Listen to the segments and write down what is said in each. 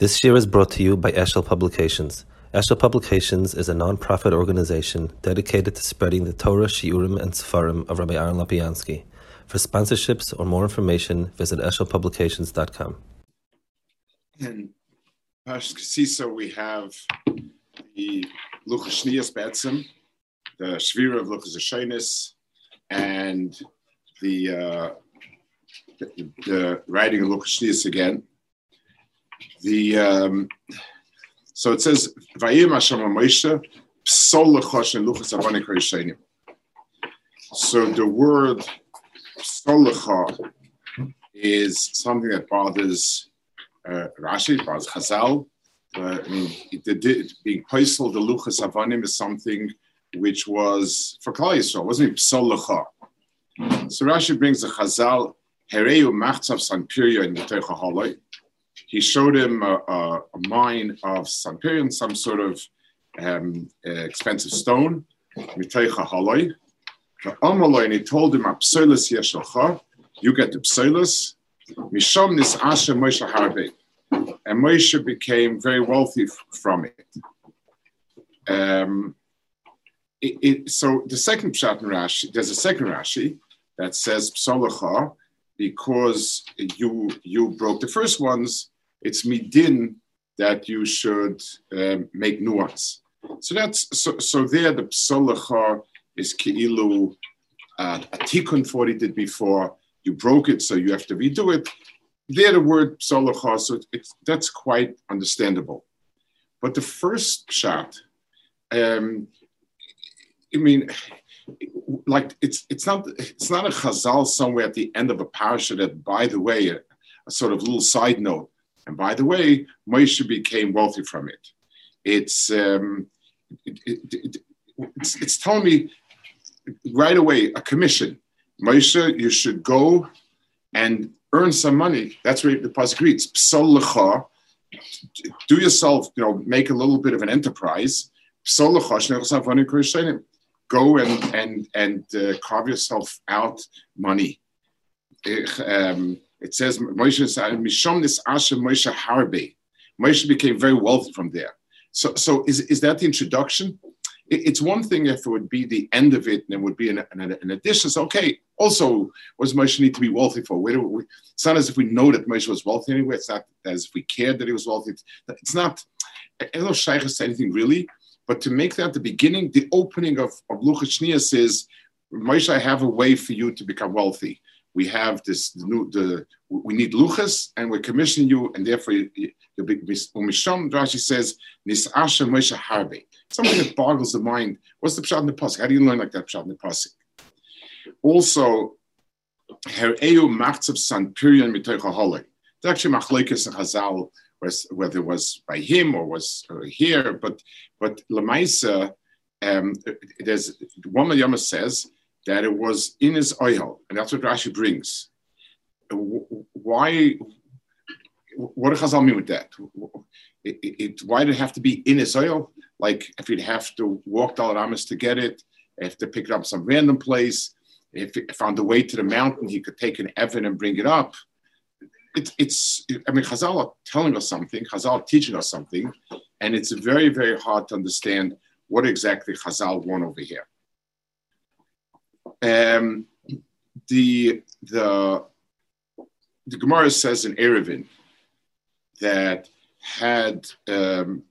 This year is brought to you by Eshel Publications. Eshel Publications is a non-profit organization dedicated to spreading the Torah, Shiurim, and Sefarim of Rabbi Aaron Lopiansky. For sponsorships or more information, visit eshelpublications.com. In Pashas Ki Sisa, we have the Luchas Shnias Betzim, the Shvira of Luchas Hashonis, and the, uh, the, the writing of Luchas Shnias again. The um, so it says Vayim Hashem Moshe Psol Lechosh and Luchas Avanik Rishonim. So the word Psol is something that bothers uh, Rashi, bothers Chazal. Uh, I mean, it, it, it, being Paisel the Luchas Avanim is something which was for Klal Yisrael, wasn't it? Psol So Rashi brings the Chazal Hereu Machtzav Sanpiria in the Teicha Haloi he showed him a, a, a mine of Sanperion, some sort of um, uh, expensive stone, Miteicha Haloi. And he told him, Apsolis Yeshalcha, you get the Psolis, Mishom Nis Asher Moshe Harbe. And Moshe became very wealthy from it. Um, it, it, so the second pshat in Rashi, there's a second Rashi that says psolacha because you you broke the first ones, it's midin that you should um, make nuance. So that's so, so there the psolacha is keilu uh, a tikkun for he did before. You broke it, so you have to redo it. There the word psolacha, so it's, that's quite understandable. But the first shot, um, I mean, like it's it's not it's not a chazal somewhere at the end of a parasha that, by the way, a, a sort of little side note and by the way, Moshe became wealthy from it. It's, um, it, it, it, it's, it's telling me right away a commission. Moshe, you should go and earn some money. That's what the pasuk reads. Psol do yourself, you know, make a little bit of an enterprise. Go and and and uh, carve yourself out money. Um, it says Moshe Mishom this Asher Moshe Harbe. Moshe became very wealthy from there. So, so is, is that the introduction? It, it's one thing if it would be the end of it and it would be an, an, an addition. So, okay, also, what does Moshe need to be wealthy for? Where do we, it's not as if we know that Moshe was wealthy anyway. It's not as if we cared that he was wealthy. It's not, I don't anything really, but to make that the beginning, the opening of, of Luchas is, Moshe, I have a way for you to become wealthy we have this new the we need luchas and we're commissioning you and therefore you, will be umisham Rashi says nisasha Moshe harbe something that boggles the mind. What's the pshat in the pasuk? How do you learn like that pshat in the pasuk? Also her eu machtzav san pirion mitoicha hole it's actually machlekes and Chazal whether it was by him or was uh, here but but lemaisa um, there's one Yama says that it was in his oil, and that's what Rashi brings. Uh, why? What does Chazal mean with that? It, it, why did it have to be in his oil? Like if you'd have to walk Dalaramas to get it, if to pick it up some random place, if it found a way to the mountain, he could take an Evan and bring it up. It, it's, I mean, Chazal are telling us something, Chazal teaching us something, and it's very, very hard to understand what exactly Chazal want over here. Um, the the the Gemara says in Eruvin that had um,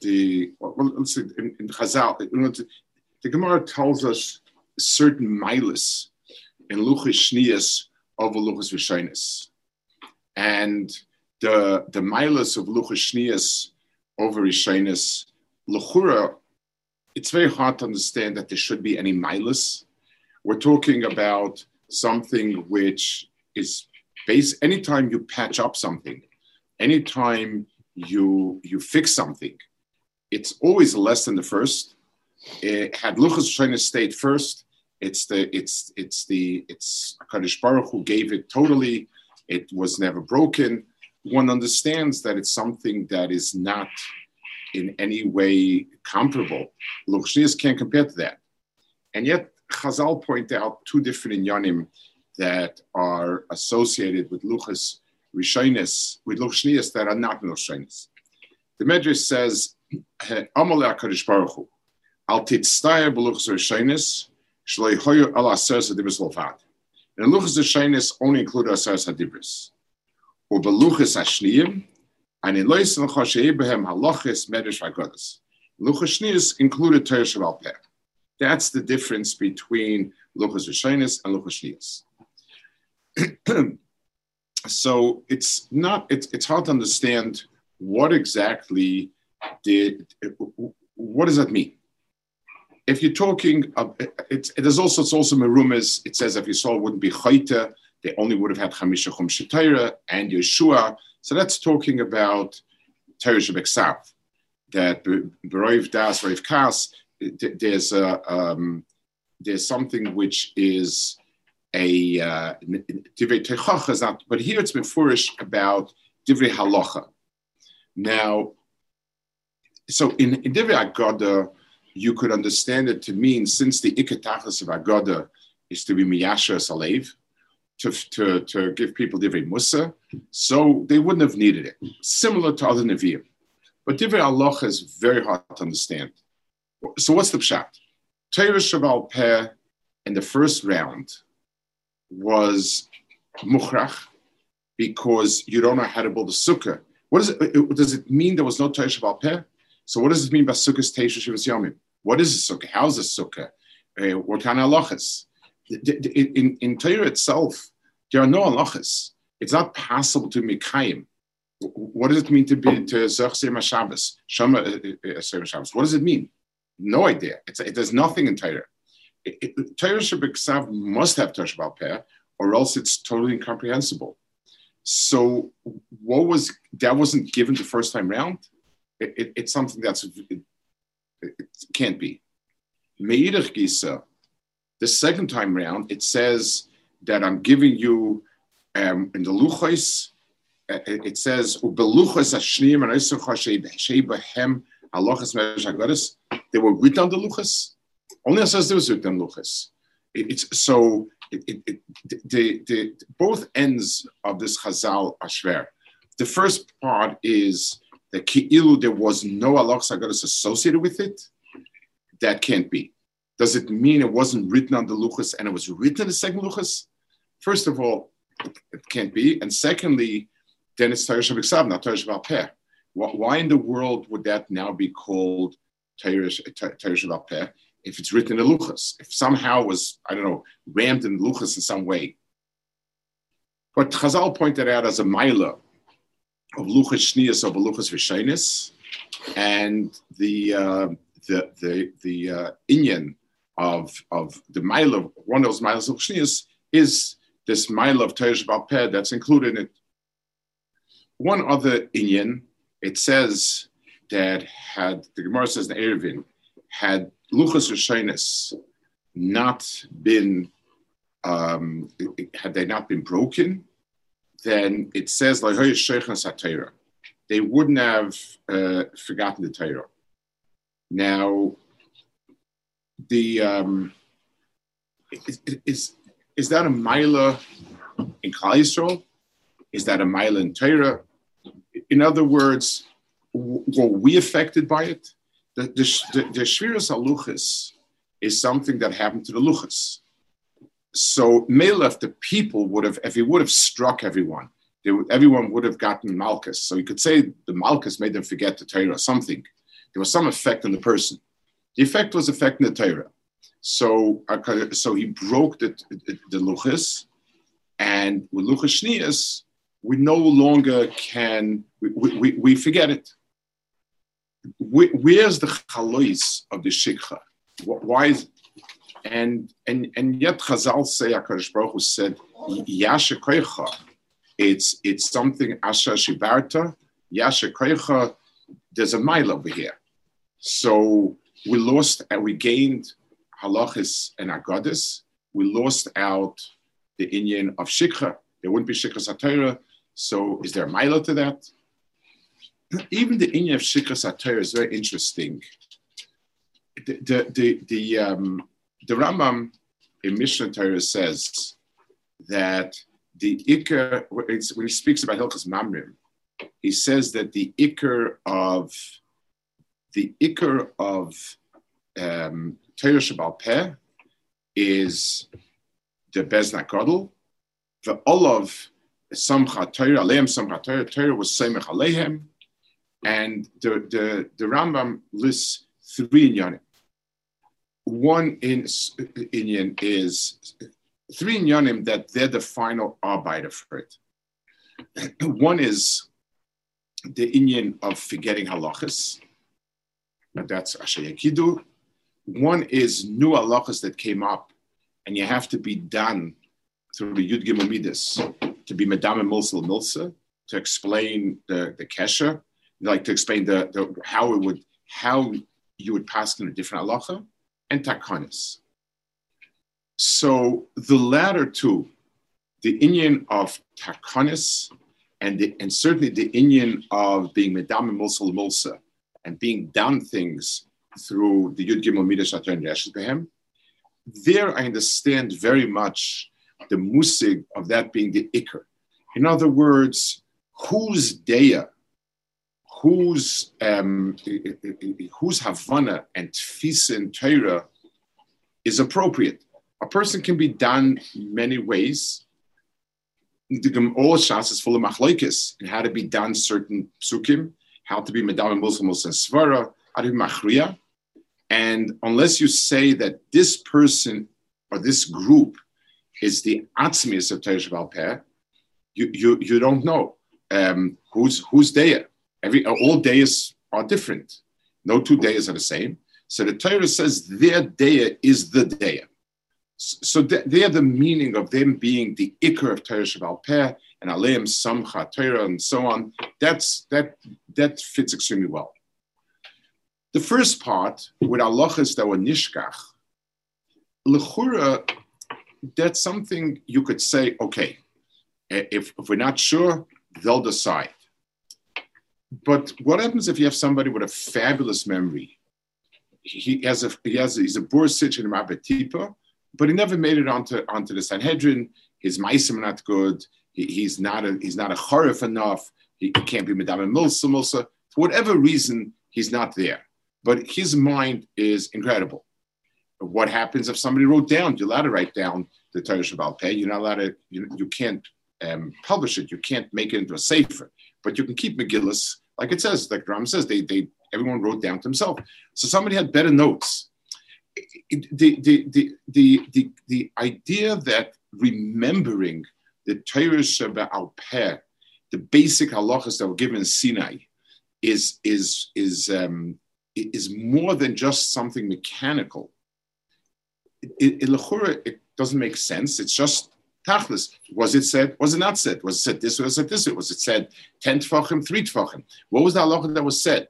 the well, let's see in, in Chazal, the Gemara tells us certain milas in Luchas Shnias of Luchas Rishonis, and the the milas of Luchas Shnias over Rishonis, Luchura, it's very hard to understand that there should be any milas we're talking about something which is base anytime you patch up something, anytime you you fix something, it's always less than the first. It had Luchas China stayed first, it's the it's it's the it's Kaddish Baruch who gave it totally. It was never broken. One understands that it's something that is not in any way comparable. Luchas can't compare to that. And yet Chazal point out two different inyanim that are associated with luchas Rishonis with Luchshnias that are not Luchshnias. The Medrash says, Amalei HaKadosh Baruch Hu, Al Titztaya Beluchas Rishonis, Shloi Hoyu Al Aseres HaDibris Lovat. And Luchas Rishonis only include Aseres HaDibris. Or Beluchas HaShniyim, and in Lois L'chosh Abraham Halachis Medrash HaGodas. Luchas Shnias included Torah Shabbat. That's the difference between Luchas Rishonis and Luchas Shnias. so it's not it's, it's hard to understand what exactly did what does that mean? If you're talking it's there's also it's also merumas it says if saw wouldn't be chayta they only would have had Hamisha chum and yeshua. So that's talking about Torah Shabbat that Beroiv Das, Beroiv Kas, there's a, um, there's something which is a uh, but here it's been foolish about divrei halacha. Now, so in, in divrei agada, you could understand it to mean since the ikatachas of agada is to be miyasha salev, to, to, to give people divrei musa, so they wouldn't have needed it. Similar to other nevi'im. But divrei halacha is very hard to understand. So what's the pshat? Torah Shabbal Peh in the first round was mukhrach because you don't know how to build a sukkah. What does it, does it mean there was no Torah Shabbal Peh? So what does it mean by sukkah's Teisha Shivas Yomim? What is a sukkah? How is a sukkah? Uh, what kind of halachas? In, in Torah itself, there are no halachas. It's not possible to make kaim. What does it mean to be to Zach Shabbos? Shama uh, uh, Shabbos. What does it mean? No idea. It's, it, there's nothing in Torah. Torah Shabbat must have Torah Shabbat or else it's totally incomprehensible. So, what was that wasn't given the first time round? It, it, it's something that's it, it can't be. Meirich Gisa, the second time round, it says that I'm giving you um, in the Luchais, uh, it says, Ubeluchas Ashnim and Halachas medrash They were written on the luchas. Only says there was written luchas. It's so it, it, it, the, the, both ends of this Chazal are shver. The first part is that ki'ilu there was no halachas hagadas associated with it. That can't be. Does it mean it wasn't written on the luchas and it was written in the second luchas? First of all, it can't be. And secondly, then it's Torah Shabbat not Torah Shabbat. Why in the world would that now be called Torah Peh if it's written in Luchas? If somehow was, I don't know, rammed in Luchas in some way. But Chazal pointed out as a Maila of Luchas Shnias of Luchas Rishenis, and the uh, the the the uh, Inyan of of the Maila, one of those Mailas of Shnias is this Maila of Peh that's included in it. One other Inyan it says that had the Gemara says in Eruvin, had Luchas Rishonis not been, um, had they not been broken, then it says they wouldn't have uh, forgotten the Torah. Now, the um, is is that a mila in Klal Yisrael? Is that a mila in Torah? In other words, were we affected by it? The, the, the, the Shviras Aluchis is something that happened to the Luchas. So Melech, the people would have, if he would have struck everyone, would, everyone would have gotten Malchus. So you could say the Malchus made them forget the Torah or something. There was some effect on the person. The effect was affecting the Torah. So, uh, so he broke the, the, the Luchas, and with Luchas Shnias, we no longer can, we, we, we forget it. where's the chalois of the shikha? Why is, and, and, and yet Chazal say, HaKadosh Baruch Hu said, Yasha koicha, it's, it's something Asha Shibarta, Yasha there's a mile over here. So we lost and we gained halachis and agadis. We lost out the Indian of shikha. There wouldn't be shikha satira. So is there a mila to that? Even the Inya of Shikra Satire is very interesting. The, the, the, the, um, the Rambam in Mishnah Torah says that the Iker, when he speaks about Hilchas Mamrim, he says that the Iker of the Iker of um, Torah Shabbat Peh is the Bezna Godel, the Olav Samcha Torah, Aleim Samcha Torah, Torah was Semech Alehem, and the, the, the Rambam lists three inyanim. One in inyan is three inyanim that they're the final arbiter for it. One is the inyan of forgetting halachas, and that's Asher Yakidu. One is new halachas that came up, and you have to be done through the Yud Gimel to be Madame Milsel Milsa to explain the the kesher, like to explain the, the how it would how you would pass in a different halacha and takanis. So the latter two, the Indian of takanis and the, and certainly the Indian of being Madame Milsel Milsa and being done things through the Yud Gimel Midas Behem. There, I understand very much the musig of that being the ikr. In other words, whose daya, whose um, whose havana and tfisa and Torah is appropriate. A person can be done many ways. All Shas is full of machlokes and how to be done certain psukim, how to be medam muslims and svara, how to be machriya. And unless you say that this person or this group is the atzmius of Torah Peh, you, you, you don't know um, who's, who's there. Every, all days are different. No two days are the same. So the Torah says their day is the day. So they are the meaning of them being the ikr of Torah Shabbat Peh and Aleim Samcha Torah and so on. That's that that fits extremely well. The first part with halachas that were nishkach, lechura that's something you could say, okay, if, if we're not sure, they'll decide. But what happens if you have somebody with a fabulous memory? He has a he has a, he's a bor sitch in Tipa, but he never made it onto onto the Sanhedrin. His meisim are not good. He, he's not a he's not a chorif enough. He, he can't be medam and milsa milsa. For whatever reason, he's not there. But his mind is incredible what happens if somebody wrote down? You're allowed to write down the Torah Shabbat Peh. You're not allowed to. You, you can't um, publish it. You can't make it into a sefer, but you can keep Megillus like it says. Like Ram says, they they everyone wrote down to himself. So somebody had better notes. The the the the the, the idea that remembering the Torah Shabbat Peh, the basic halachas that were given in Sinai, is is is um, is more than just something mechanical it, it, it doesn't make sense. It's just tachlis. Was it said? Was it not said? Was it said this? Was it said this? Was it said ten tefachim, three tefachim? What was the halacha that was said?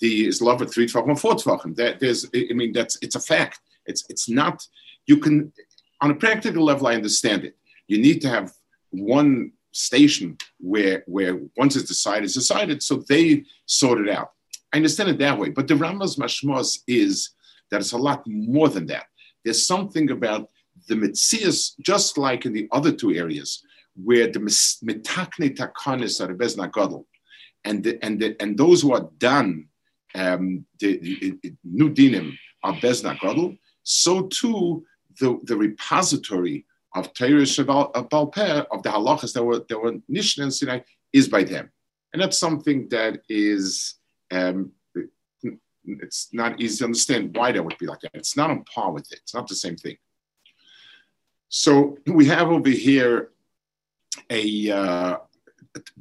The is love three tefachim, four tefachim. There's, I mean, that's it's a fact. It's it's not. You can, on a practical level, I understand it. You need to have one station where where once it's decided, it's decided. So they sort it out. I understand it that way. But the Rambam's mashmos is that it's a lot more than that. There's something about the Metzias, just like in the other two areas, where the Mitakne Takanis are and the, and and those who are done um, the, new dinim are Bezna Gadol, so too the, the repository of Torah Balpeh, of the halachas that were, that were Nishan and Sinai, is by them. And that's something that is um, it's not easy to understand why that would be like that. It's not on par with it. It's not the same thing. So we have over here a uh,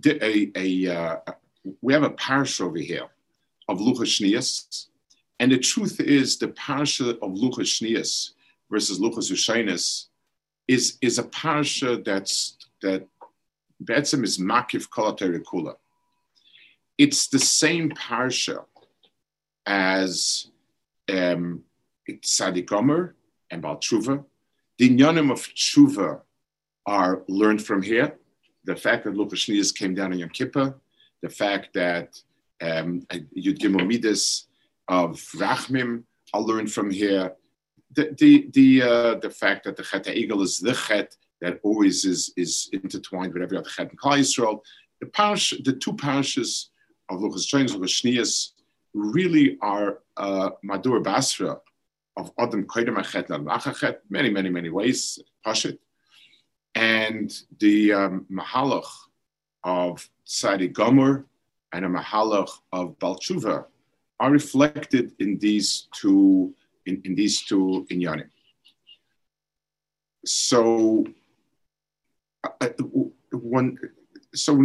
a, a uh, we have a parsha over here of Luchas and the truth is the parsha of Luchas versus Luchas Ushainis is is a parsha that's that Betzim is Makif Kolater Kula. It's the same parsha as um, Gomer and Baal Tshuva. The Nyanim of Tshuva are learned from here. The fact that Lukas came down on Yom Kippur, the fact that um, Yud of Rachmim are learned from here. The, the, the, uh, the fact that the Chet Egel is the Chet that always is, is intertwined with every other Chet in Klal Yisrael. The, parish, the two parishes of Luchas Shnias, really are uh, Madur Basra of Adam Koidem Achet Lachachet, many, many, many ways, Pashit. And the um, of Sadi Gomer and a Mahalach of Balchuva are reflected in these two in, in these two inyanim. So uh, one so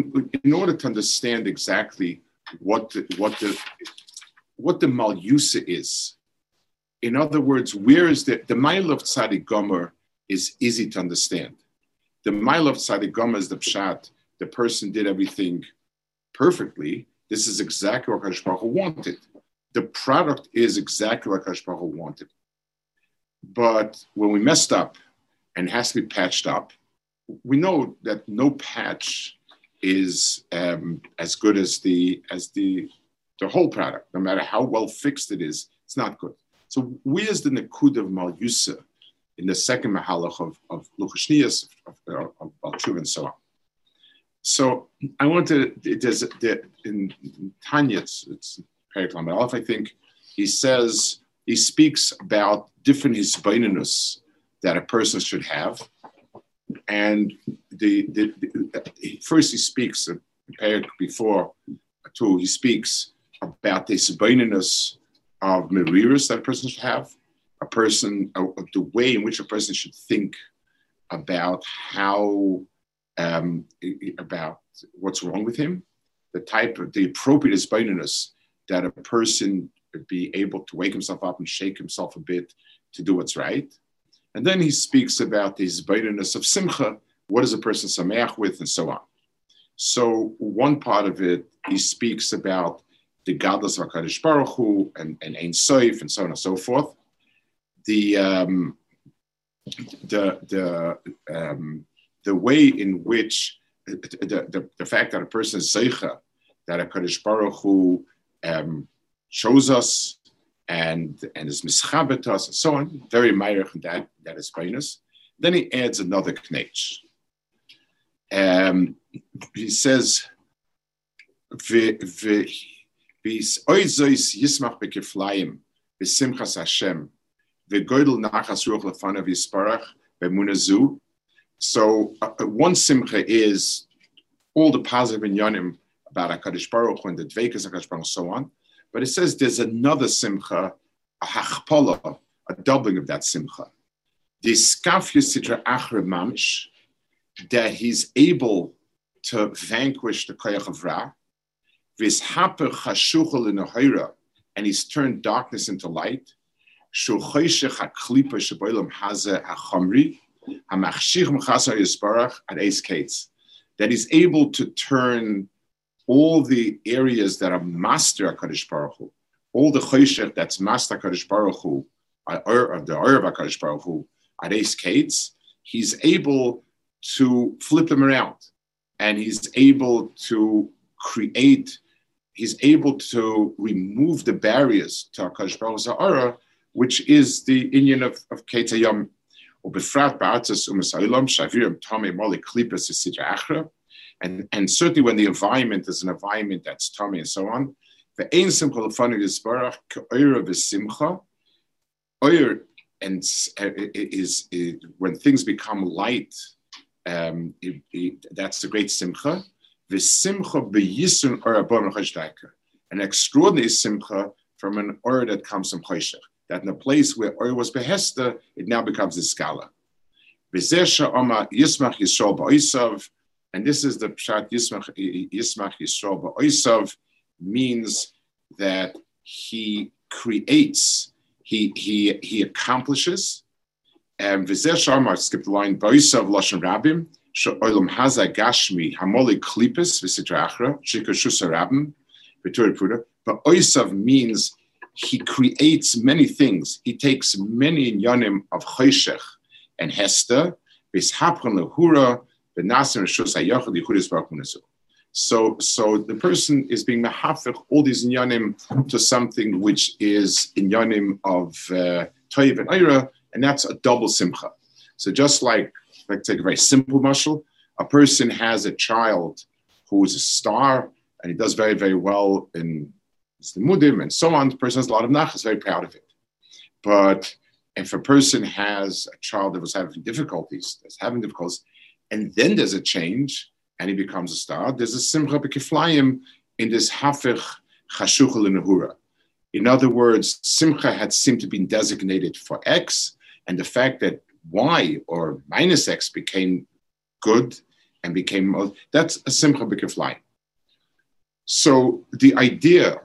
in order to understand exactly what the, what the what the malyusa is, in other words, where is the the mile of tzaddik gomer is easy to understand. The mile of tzaddik gomer is the pshat. The person did everything perfectly. This is exactly what Kadosh Baruch Hu wanted. The product is exactly what Kadosh Baruch Hu wanted. But when we messed up and has to be patched up, we know that no patch is um, as good as the as the the whole product. No matter how well fixed it is, it's not good. So where's the Nakud of Malyusa in the second Mahalach of, of Luchashnias, of, of, of and so on? So I want to, there's, there, in Tanya, it's, it's Periklam I think, he says, he speaks about different hisbaininus that a person should have and the, the, the first he speaks uh, before two he speaks about the subordinateness of meriris that a person should have a person uh, the way in which a person should think about how um, about what's wrong with him the type of the appropriate subordinateness that a person be able to wake himself up and shake himself a bit to do what's right and then he speaks about the zbaidiness of simcha, what is a person sameach with, and so on. So one part of it, he speaks about the godless of HaKadosh Baruch Hu and, and Ein Soif and so on and so forth. The, um, the, the, um, the way in which the, the, the fact that a person is Zeicha, that HaKadosh Baruch Hu um, shows us and and is mischabetas and so on. Very meirich and that that is bonus. Then he adds another knech. Um, he says, "V'is oizois yismach bekeflayim v'simchas Hashem nachas ruach lefanav yisparach b'munazu." So uh, uh, one simcha is all the positive inyanim about Hakadosh Baruch and the dvekas Hakadosh Baruch and so on. But it says there's another simcha, a hachpala, a doubling of that simcha. The skafya sitra achre mamish, that he's able to vanquish the koyach of Ra, vishaper chashuchel in a and he's turned darkness into light. That he's able to turn all the areas that are master Hakadosh Baruch Hu, all the choshech that's master Hakadosh Baruch Hu, uh, or the Oyer of Hakadosh Baruch Hu, Ace Kates, he's able to flip them around, and he's able to create he's able to remove the barriers to Hakadosh Baruch Zahara, which is the union of of Ketayam. And, and certainly when the environment is an environment that's tummy and so on, the ein simcha lefanu yisbarach ke'oira simcha. Oir and uh, is, is, when things become light, um, it, it, that's the great simcha. V'simcha beyisun or An extraordinary simcha from an or that comes from choshech. That in a place where or was behesta, it now becomes a scala. V'zeh oma yismach yisrael ba'oisav and this is the Pshat Yismach, Yismach Yisrael Ba'oisav, means that he creates, he, he, he accomplishes. And Vizeh Sharmar, skip the line, Ba'oisav Lashon Rabim, Olam Haza Gashmi, Hamoli Klipis, Visitra Achra, Shikashusa Rabim, Pruda. But Oisav means he creates many things. He takes many yonim of Choshech and Hester, Vishapran Lehura, so, so the person is being mahafich all these inyanim to something which is inyanim of uh, toiv and ira, and that's a double simcha. So just like let's take a very simple muscle. A person has a child who is a star and he does very, very well in the Mudim and so on. The person has a lot of nachas, very proud of it. But if a person has a child that was having difficulties, that's having difficulties, and then there's a change and he becomes a star, there's a simcha bekiflayim in this hafich chashuchel in nehura. In other words, simcha had seemed to be designated for X, and the fact that Y or minus X became good and became that's a simcha bekiflayim. So the idea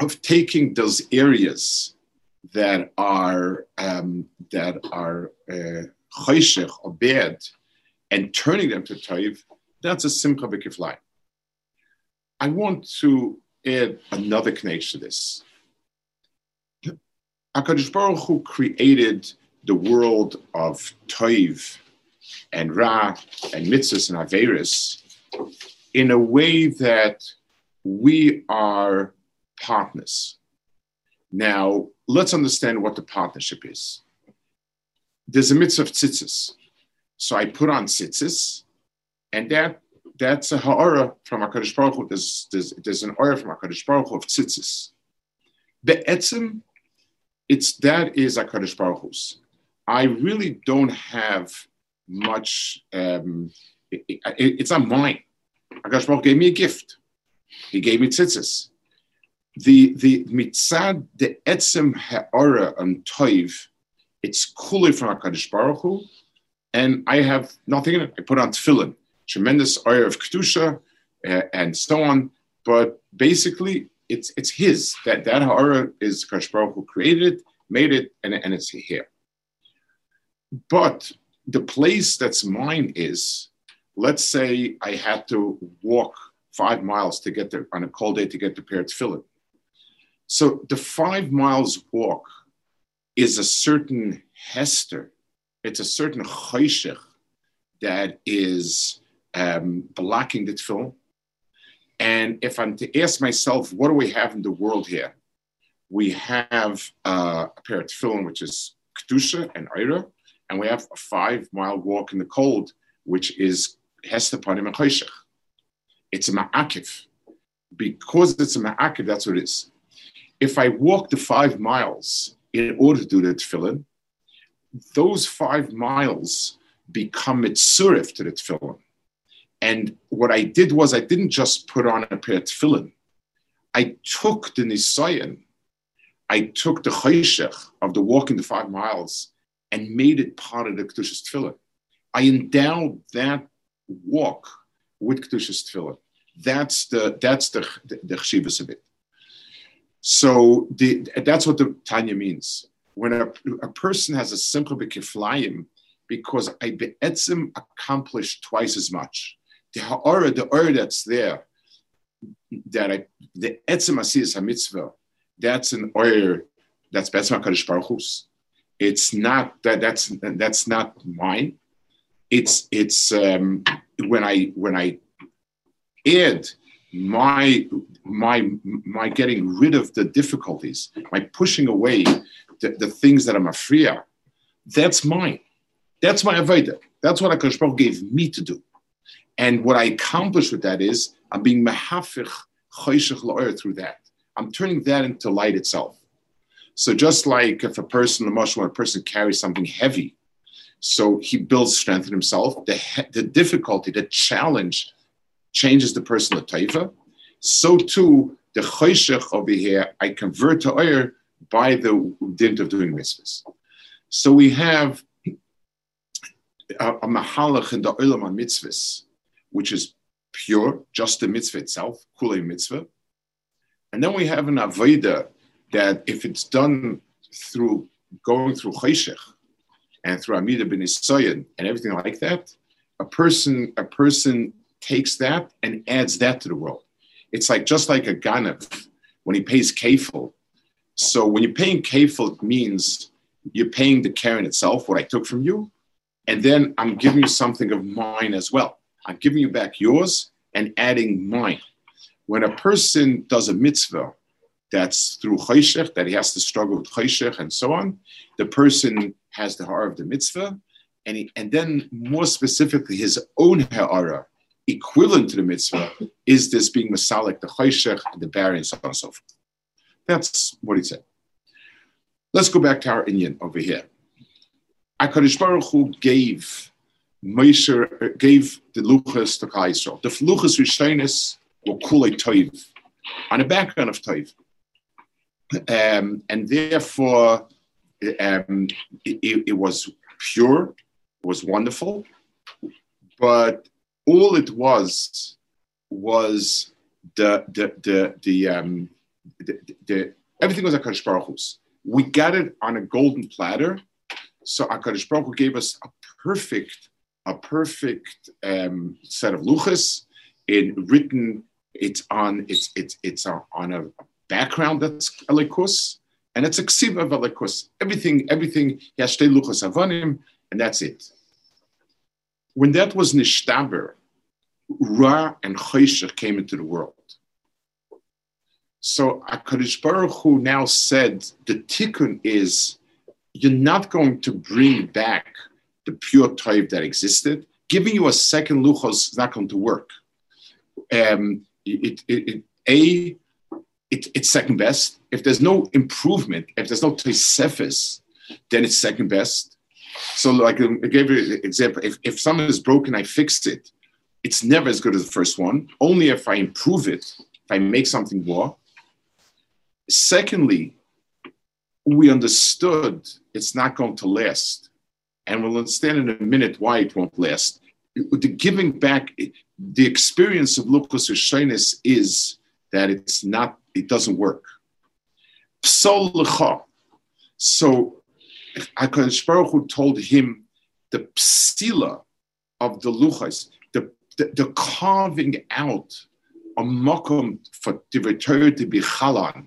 of taking those areas that are um, that are uh, or bad and turning them to toiv, that's a simcha b'kiflai. I want to add another connection to this. Hakadosh Baruch Hu created the world of toiv and ra and mitzvahs and averis in a way that we are partners. Now, let's understand what the partnership is. There's a mitzvah of tzitzis. So I put on tzitzis, and that that's a ha'ara from HaKadosh Baruch Hu. There's, there's, there's an aura from HaKadosh Baruch Hu of tzitzis. Be'etzim, it's that is HaKadosh Baruch Hu's. I really don't have much, um, it, it, it's not mine. HaKadosh Baruch gave me a gift. He gave me tzitzis the the mitzad the etzem ha'ara and toiv, it's coolly from Hakadosh Baruch Hu, and I have nothing in it. I put on tefillin, tremendous oil of kedusha, uh, and so on. But basically, it's it's his that that ha'ara is Hakadosh Baruch Hu created it, made it, and and it's here. But the place that's mine is, let's say I had to walk five miles to get there on a cold day to get the pair of tefillin so the five miles walk is a certain hester, it's a certain choshech that is um, blocking the tefillin. And if I'm to ask myself, what do we have in the world here? We have uh, a pair of tefillin, which is kedusha and ira, and we have a five mile walk in the cold, which is hester panim choshech. It's a ma'akiv. Because it's a ma'akiv, that's what it is if I walk the five miles in order to do the tefillin, those five miles become mitzurif to the tefillin. And what I did was I didn't just put on a pair of tefillin. I took the nisayan, I took the chayshech of the walking the five miles and made it part of the kedushas tefillin. I endowed that walk with kedushas tefillin. That's the that's the the, the of it. So the, that's what the Tanya means. When a, a person has a simcha b'kiflayim, because I be'etzim accomplished twice as much. The ha'ara, the aura that's there, that I, the etzim asiyas hamitzvah, that's an aura that's betzim HaKadosh Baruch. It's not that that's that's not mine. It's it's um, when I when I add my my my getting rid of the difficulties, my pushing away the, the things that I'm afraid of, that's mine. That's my avodah. That's what Hakadosh gave me to do. And what I accomplish with that is I'm being choshech through that. I'm turning that into light itself. So just like if a person, a when a person carries something heavy, so he builds strength in himself. The, the difficulty, the challenge changes the person to taifa. So too, the choshech over here, I convert to oyer by the dint of doing mitzvahs. So we have a, a mahalach in the olam mitzvahs, which is pure, just the mitzvah itself, kulei mitzvah. And then we have an avodah that if it's done through going through choshech and through amida ben and everything like that, a person a person takes that and adds that to the world. It's like just like a ganav when he pays kafel. So when you're paying kafel, it means you're paying the Karen itself, what I took from you, and then I'm giving you something of mine as well. I'm giving you back yours and adding mine. When a person does a mitzvah that's through choshech, that he has to struggle with choshech and so on, the person has the heart of the mitzvah, and he, and then more specifically his own ha'ara, equivalent to the mitzvah, is this being masalik, the chayshech, the barren, and so on and so forth. That's what he said. Let's go back to our Indian over here. HaKadosh Baruch Hu gave Moshe, gave the Luchas to Kaisel. The Luchas Rishainis were Kulei Toiv, on a background of Toiv. Um, and therefore, um, it, it, was pure, it was wonderful, but all it was was the the the the, um, the, the everything was a Baruch Hu's. We got it on a golden platter, so Hakadosh Baruch gave us a perfect a perfect um, set of luchas in written. It's on it's it's it's on a background that's elikus, and it's a ksiva of elikus. Everything everything yashtei luchas avanim, and that's it. When that was nishtaber, Ra and Chosher came into the world. So Akadosh Baruch Hu now said the tikkun is you're not going to bring back the pure type that existed. Giving you a second luchos is not going to work. Um, it, it, it, a it, it's second best. If there's no improvement, if there's no tesefis, then it's second best. So, like um, I gave you an example. If, if something is broken, I fixed it it's never as good as the first one. Only if I improve it, if I make something more. Secondly, we understood it's not going to last. And we'll understand in a minute why it won't last. The giving back, the experience of Lucas Rishonis is that it's not, it doesn't work. So HaKadosh Baruch Hu told him the psila of the luchas, the, the carving out a makom for Divrei to be chalan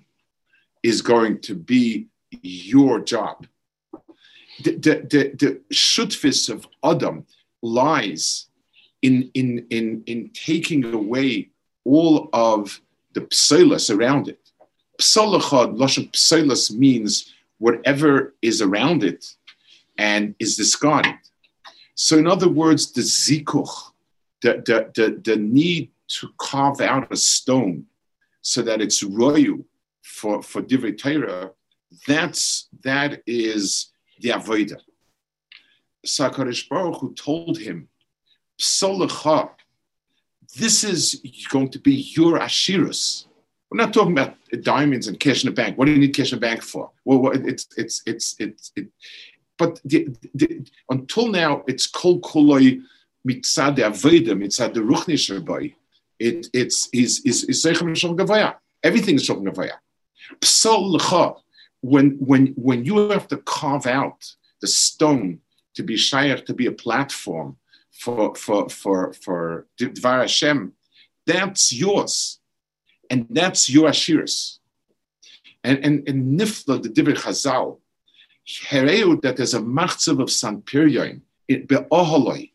is going to be your job. The, the, the, the shutfis of Adam lies in, in, in, in taking away all of the psilas around it. Psalachad, Lashon psilas means whatever is around it and is discarded. So, in other words, the zikuch, the, the, the, the need to carve out a stone so that it's royu for, for Divrei Torah, that's, that is the Avodah. Sakarish Baruch who told him, Psolacha, this is going to be your Ashirus. We're not talking about diamonds and cash in the bank. What do you need cash in the bank for? Well, it's, it's, it's, it's, it, but the, the, until now, it's kol koloi mitzad avodah, mitzad the ruchnisher it it's is is is sechem shom gavaya. Everything is shom gavaya. Psal lecha. When when when you have to carve out the stone to be shaykh to be a platform for for for for Dvar Hashem, that's yours, and that's your ashiras. And and and nifla the Divrei Chazal, hereu that there's a machzav of San Piryoin, it be'oholoi,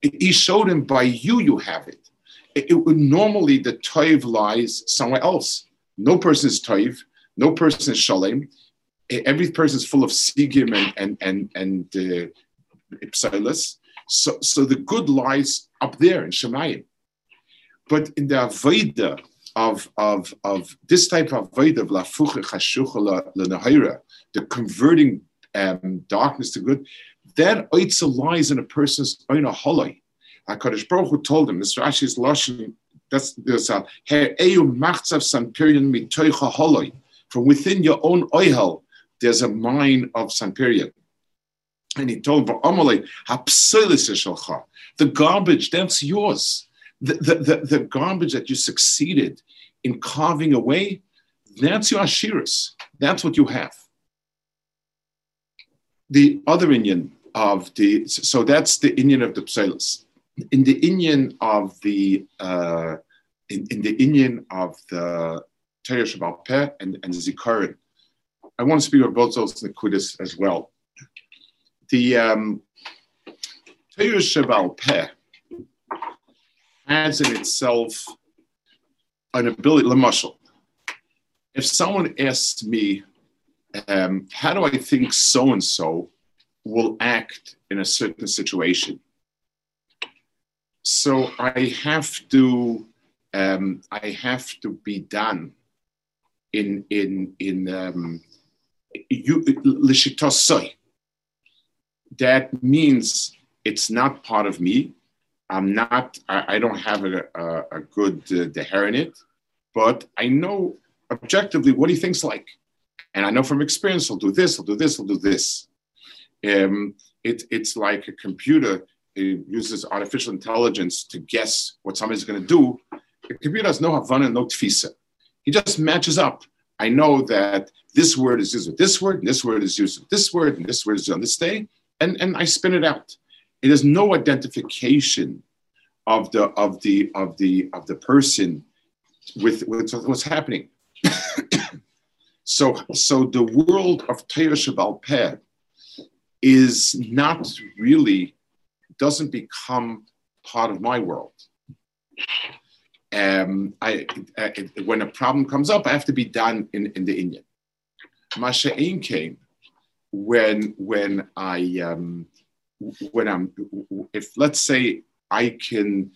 he showed him by you, you have it. it, it normally, the toiv lies somewhere else. No person is toiv, no person is shalem. Every person is full of sigim and and and and uh, So, so the good lies up there in Shemayim. But in the Aveda of, of, of this type of Aveda of Lafucha La the converting um, darkness to good, that oitza lies in a person's own holoi. HaKadosh Baruch Hu told him, this Rashi's Lashon, that's there's a eyu machzav sanpirion mitoicha holoi. From within your own oihel, there's a mine of sanpirion. And he told the garbage, that's yours. The, the, the, the, garbage that you succeeded in carving away, that's your ashiras. That's what you have. The other Indian of the so that's the Indian of the psalus. In the Indian of the uh, in, in the Indian of the Shabbat Peh and, and the Zikaron, I want to speak about both those Nikudis as well. The um, Torah Shabbat Peh has in itself an ability, Lamashal. If someone asks me, um, how do I think so and so will act in a certain situation. So I have to um, I have to be done in in in um, you That means it's not part of me. I'm not. I, I don't have a, a, a good uh, in it, but I know objectively what he thinks like, and I know from experience he'll do this, he'll do this, he'll do this. Um, it, it's like a computer it uses artificial intelligence to guess what somebody's going to do. The computer has no havana, no tfisa. He just matches up. I know that this word is used with this word, and this word is used with this word, and this word is on this day, and, and I spin it out. It has no identification of the of the of the of the person with, with what's happening. so so the world of Torah Shabal is not really doesn't become part of my world. Um, I, I, when a problem comes up, I have to be done in, in the Indian. Masha'in came when when I um, when I'm if let's say I can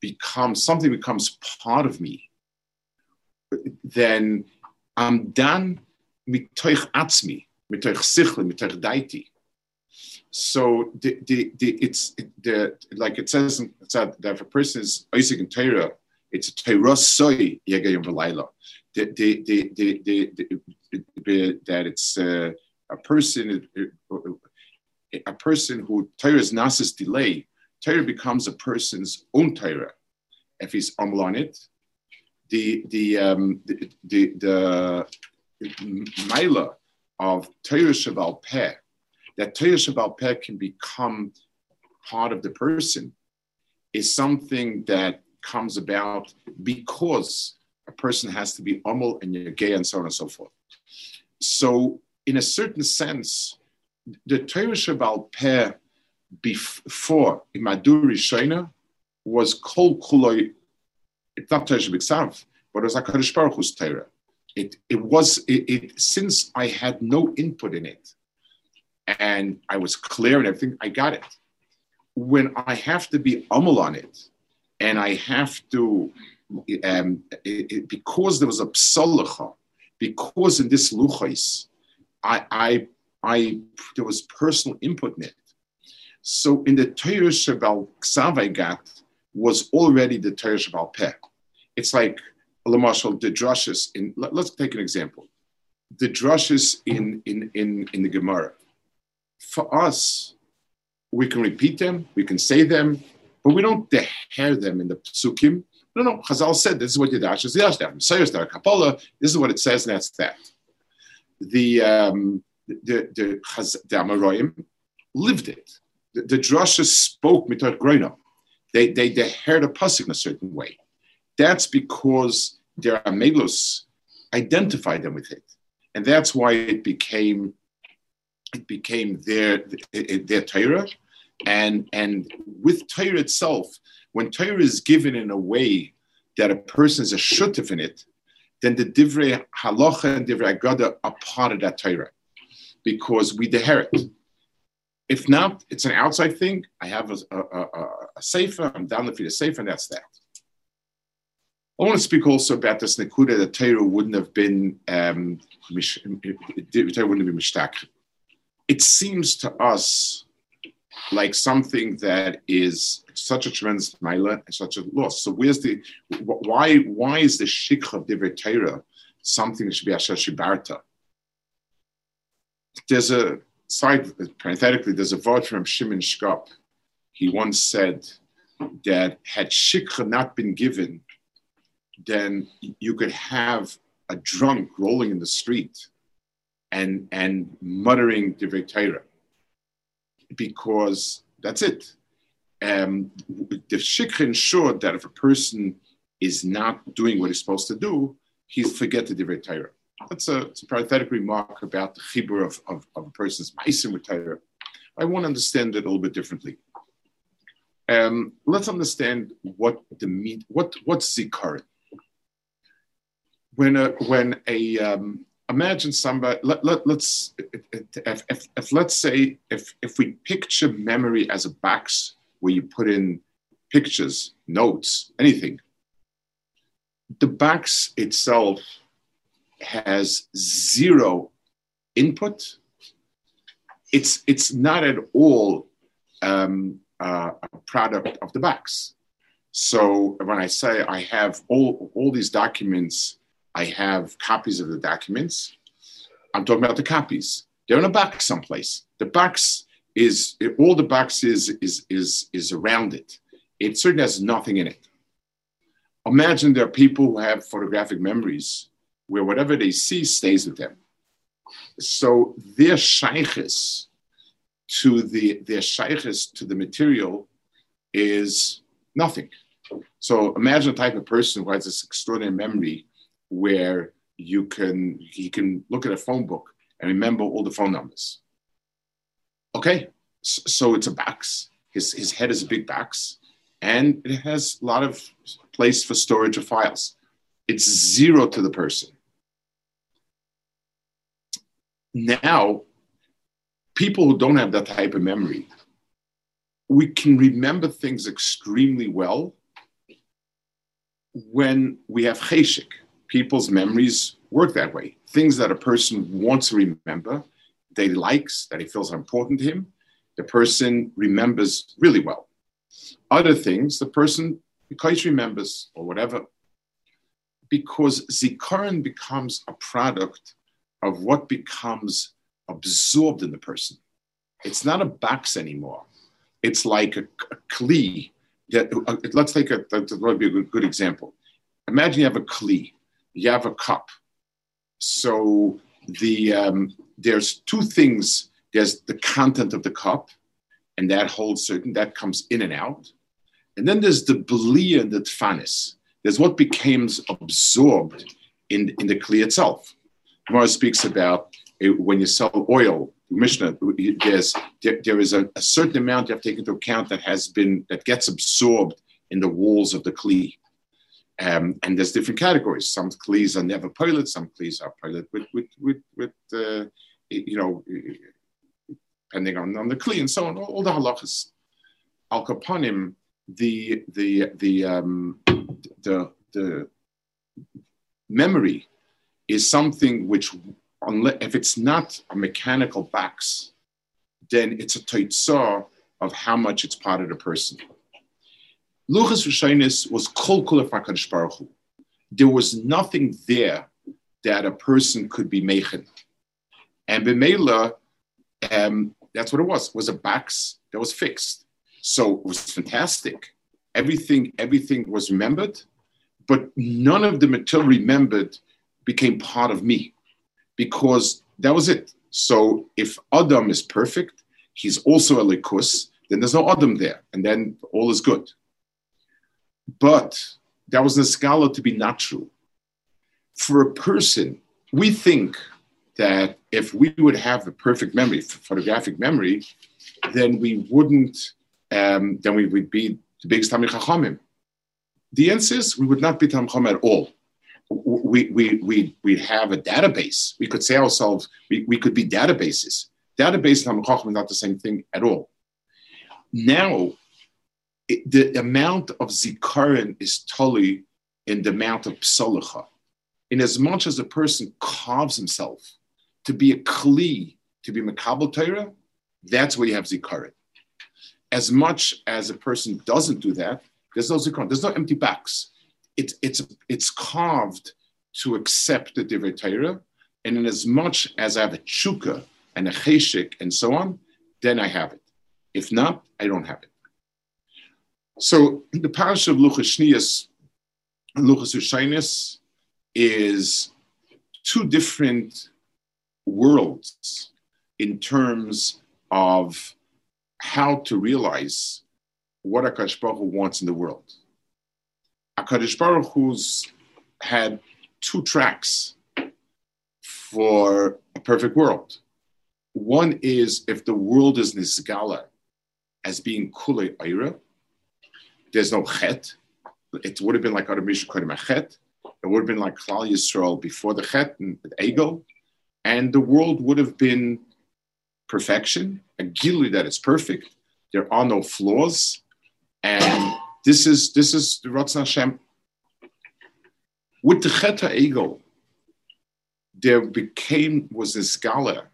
become something becomes part of me, then I'm done mitoich atzmi, mitoich sichli, mitoich daiti so the, the, the it's the like it says it's that if a person is Isaac and Torah, it's a Torah soy yegayim v'layla. The, the, the, the, the, that it's uh, a person a person who Torah is nasis delay. Torah becomes a person's own Torah if he's uml on it. The the um, the the, the of Torah Shaval Peh that Torah Shabbat Peh can become part of the person is something that comes about because a person has to be Amal and Yagay and so on and so forth. So, in a certain sense, the Torah Shabbat Peh before Imaduri Shaina was Kol Kuloi, it's not Torah Shabbat but it was HaKadosh Baruch Hu's Torah. It, it was, it, it, since I had no input in it, and I was clear and everything, I got it. When I have to be umul on it, and I have to, um, it, because there was a psalacha, because in this luchais, I, I, I, there was personal input in it. So in the Torah Shabal Ksav I got was already the Torah Shabal Peh. It's like, Lamashal, the drushes in, let, us take an example. The drushes in, in, in, in the Gemara for us, we can repeat them, we can say them, but we don't hear them in the psukim. No, no, Chazal said this is what Yadash is Yadash. Sayers Kapala, this is what it says, and that's that. The um, the the, the lived it. The, the spoke mitar groina. They they they heard a pasuk in a certain way. That's because their amelos identified them with it, and that's why it became it became their their Torah, and and with Torah itself, when Torah is given in a way that a person is a shutif in it, then the divrei halacha and divrei agada are part of that Torah, because we inherit. If not, it's an outside thing. I have a, a, a, a sefer, I'm down the feed a sefer, and that's that. I want to speak also about this Nakuda that Torah wouldn't have been um, Torah wouldn't have been mishtak it seems to us like something that is such a tremendous maila and such a loss. So where's the why why is the shikha of Torah something that should be asher shibarta? There's a side parenthetically, there's a word from Shimon Shkop. He once said that had shikha not been given, then you could have a drunk rolling in the street and and muttering the Torah because that's it. Um, the shikha ensured that if a person is not doing what he's supposed to do, he's forget the Divrei Torah. That's a, a parenthetic remark about the chibur of, of, of, a person's ma'asim with Torah. I want to understand it a little bit differently. Um, let's understand what the meat, what what's zikaron. When a when a um, imagine somebody let, let, let's if, if, if, let's say if if we picture memory as a box where you put in pictures notes anything the box itself has zero input. It's it's not at all um, uh, a product of the box. So when i say i have all all these documents I have copies of the documents. I'm talking about the copies. They're in a box someplace. The box is all the box is is is is around it. It certainly has nothing in it. Imagine there are people who have photographic memories where whatever they see stays with them. So their shaykhis to the their shaykhis to the material is nothing. So imagine a type of person who has this extraordinary memory where you can he can look at a phone book and remember all the phone numbers. Okay, so it's a box. His his head is a big box, and it has a lot of place for storage of files. It's zero to the person. Now, people who don't have that type of memory, we can remember things extremely well when we have cheshik people's memories work that way. Things that a person wants to remember, that he likes, that he feels are important to him, the person remembers really well. Other things, the person because remembers or whatever, because zikaron becomes a product of what becomes absorbed in the person. It's not a box anymore. It's like a, a. That, uh, let's take a, that would be a good, good example. Imagine you have a kli you have a cup. So the um, there's two things. There's the content of the cup, and that holds certain that comes in and out, and then there's the blia and the tfanis. There's what becomes absorbed in in the kli itself. Gemara speaks about it, when you sell oil. Mishnah, there's there, there is a, a certain amount you have to take into account that has been that gets absorbed in the walls of the kli. Um, and there's different categories. Some clees are never pilot, some clees are pilot with, with, with, with uh, you know, depending on, on the kli and so on, all, all the halachas. Al Kapanim, the, the, the, um, the, the memory is something which, if it's not a mechanical box, then it's a taitzah of how much it's part of the person. Luchas Rishonis was kol kula Baruch Hu. There was nothing there that a person could be mechin. And B'meila, um, that's what it was. Was a box that was fixed. So it was fantastic. Everything, everything was remembered, but none of the material remembered became part of me because that was it. So if Adam is perfect, he's also a likus, then there's no Adam there, and then all is good. But that was a scholar to be true. For a person, we think that if we would have a perfect memory, photographic memory, then we wouldn't, um, then we would be the biggest Talmid Chachamim. The answer is we would not be Talmid Chacham at all. We, we, we, we'd have a database. We could say ourselves, we, we could be databases. Database and Talmid Chacham is not the same thing at all. Now, the amount of zikaron is totally in the amount of psalacha. In as much as a person carves himself to be a kli, to be makabel Torah, that's where you have zikaron. As much as a person doesn't do that, there's no zikaron. There's no empty box. It's it's it's carved to accept the divrei Torah, and in as much as I have a chuka and a cheshik and so on, then I have it. If not, I don't have it. So the parish of Luchas Shnias and Luchas is two different worlds in terms of how to realize what HaKadosh Baruch Hu wants in the world. HaKadosh Baruch Hu's had two tracks for a perfect world. One is if the world is nisgala as being kule aira, there's no chet. It would have been like Adam Misha Kodim Chet. It would have been like Klal Yisrael before the chet and Egel. and the world would have been perfection, a gilui that is perfect. There are no flaws, and this is this is the Ratzon Hashem. With the Cheta Ego, there became was a scholar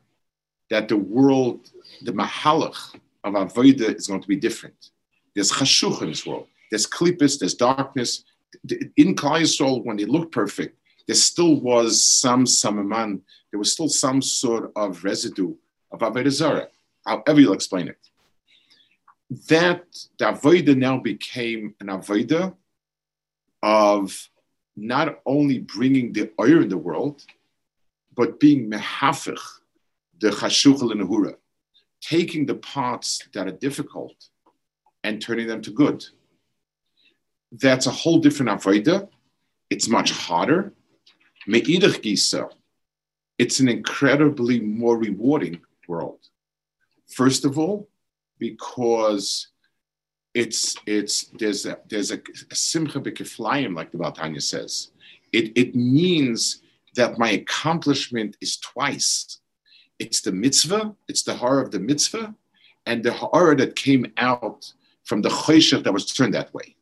that the world, the mahalach of avodah is going to be different. There's chashuch in this world. There's klippus. There's darkness. In Klal Yisrael, when they looked perfect, there still was some samaman. There was still some sort of residue of avodah zarah. However you'll explain it. That the avodah now became an avodah of not only bringing the oil in the world, but being mehafich, the chashuchel and nehura, taking the parts that are difficult and turning them to good. That's a whole different avodah. It's much harder. Gisa, it's an incredibly more rewarding world. First of all, because it's it's there's a there's a, simcha b'keflayim, like the Baltanya says. It it means that my accomplishment is twice. It's the mitzvah, it's the horror of the mitzvah, and the horror that came out from the choshech that was turned that way.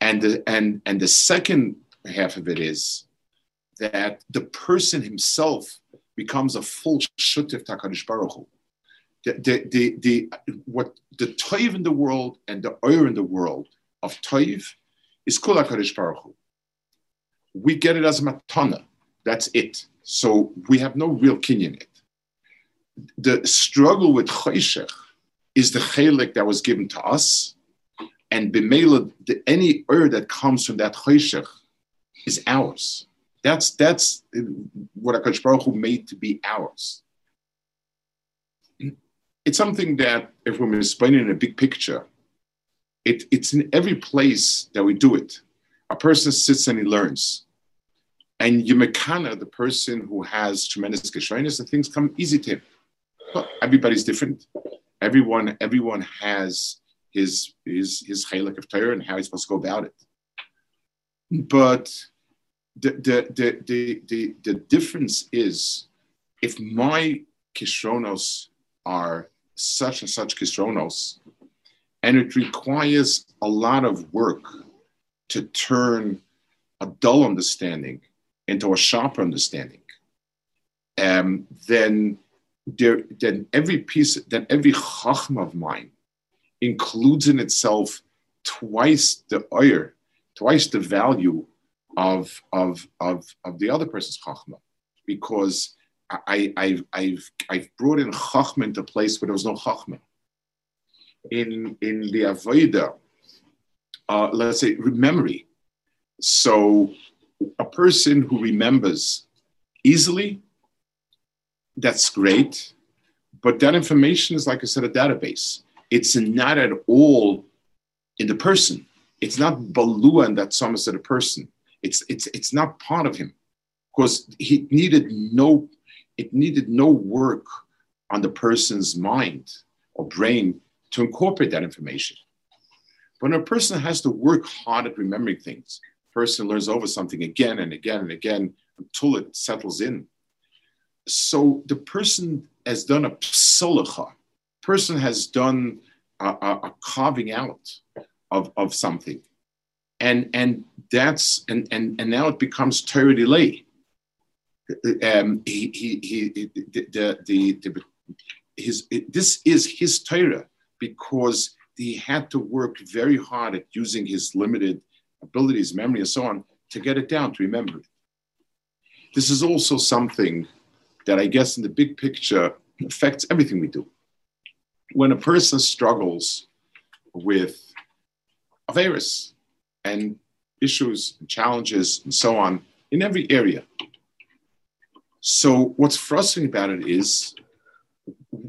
And the, and, and the second half of it is that the person himself becomes a full shutif takadish baruch Hu. The, the, the, the, what the toiv in the world and the oir in the world of toiv is HaKadosh Baruch Hu we get it as matana. That's it. So we have no real kinyan in it. The struggle with choshech is the chelik that was given to us, and b'meila, any ur that comes from that choshech is ours. That's that's what Hakadosh Baruch Hu made to be ours. It's something that, if we're explaining in a big picture, it, it's in every place that we do it a person sits and he learns. And Yumekana, the person who has tremendous geshoiness, and things come easy to him. Well, everybody's different. Everyone, everyone has his his his chalik of Torah and how he's supposed to go about it. But the the the the the, the difference is if my kishronos are such and such kishronos, and it requires a lot of work to turn a dull understanding into a sharper understanding, um, then there, then every piece, then every chachma of mine includes in itself twice the oyer, twice the value of of of, of the other person's chachma, because I, I, I've, I've brought in chachma into a place where there was no chachma. In in the avodah, uh, let's say, memory. So a person who remembers easily, that's great. But that information is, like I said, a database. It's not at all in the person. It's not balua and that some said a person. It's it's it's not part of him, because he needed no, it needed no work on the person's mind or brain to incorporate that information. When a person has to work hard at remembering things, person learns over something again and again and again until it settles in. So the person has done a psalacha. Person has done a, a, a, carving out of, of something. And, and that's and, and, and now it becomes Torah delay. Um, he, he, he, the, the, the his, this is his Torah because he had to work very hard at using his limited abilities, memory, and so on to get it down, to remember it. This is also something that I guess in the big picture affects everything we do. When a person struggles with a virus and issues and challenges and so on in every area. So what's frustrating about it is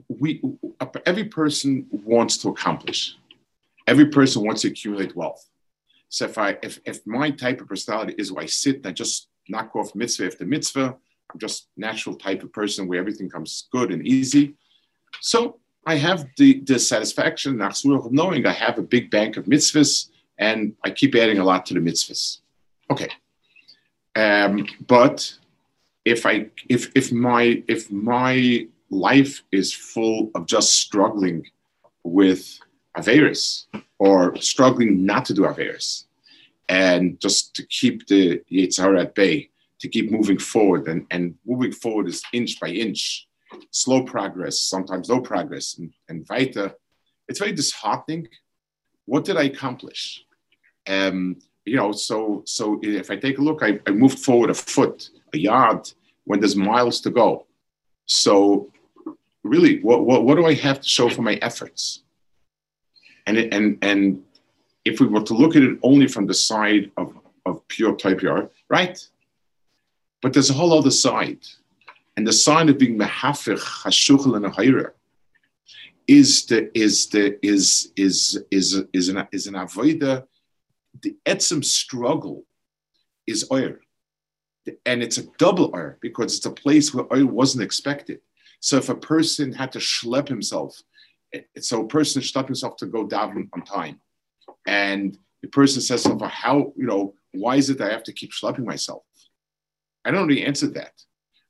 we every person wants to accomplish. Every person wants to accumulate wealth. So if I if, if my type of personality is where I sit and I just knock off mitzvah after mitzvah, I'm just natural type of person where everything comes good and easy. So I have the, the satisfaction of knowing I have a big bank of mitzvahs and I keep adding a lot to the mitzvahs. Okay. Um, but if I if if my if my life is full of just struggling with Averis or struggling not to do Averis and just to keep the Yitzhar at bay, to keep moving forward. And, and moving forward is inch by inch, slow progress, sometimes no progress, and, and weiter. It's very disheartening. What did I accomplish? Um, you know, so so if I take a look, I, I moved forward a foot, a yard, when there's miles to go. So really, what, what, what do I have to show for my efforts? And, and, and if we were to look at it only from the side of, of pure type right? But there's a whole other side. And the side of being mehafich, hashuchel, and a is the is the is is is is an is an avoida. The etzem struggle is oil, and it's a double oil because it's a place where oil wasn't expected. So if a person had to schlep himself, so a person schlep himself to go down on time, and the person says how, you know, why is it I have to keep schlepping myself? I don't really answer that.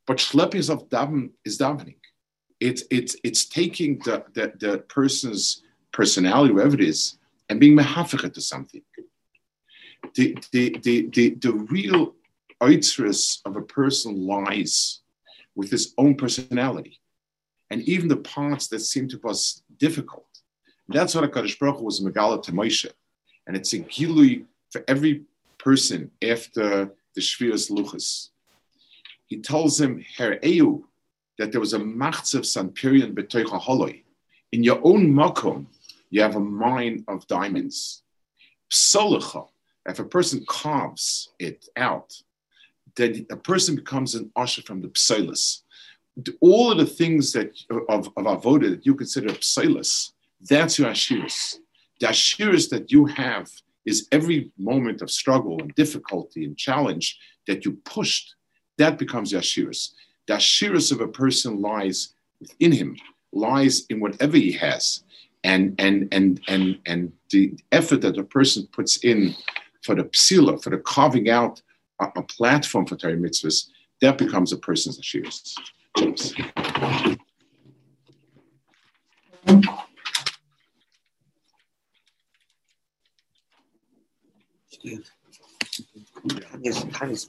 But schlepping yourself daven is davening. It's it's it's taking the, the, the person's personality, whatever it is, and being mehafich to something. The, the, the, the, the real oitzrus of a person lies with his own personality and even the parts that seem to us difficult. That's what HaKadosh Baruch Hu was Megala to Moshe. And it's a gilui for every person after the Shviras Luchas. He tells him, Her EU, that there was a machtzev sanpirion betoicha holoi. In your own makom, you have a mine of diamonds. Psolacha, if a person carves it out, then a person becomes an usher from the psolis all of the things that of, of avoda that you consider psilis, that's your ashiris. The ashiris that you have is every moment of struggle and difficulty and challenge that you pushed, that becomes your ashiris. The ashiris of a person lies within him, lies in whatever he has. And and and and and the effort that a person puts in for the psila, for the carving out a, a platform for Torah mitzvahs, that becomes a person's ashiris. James. Time is.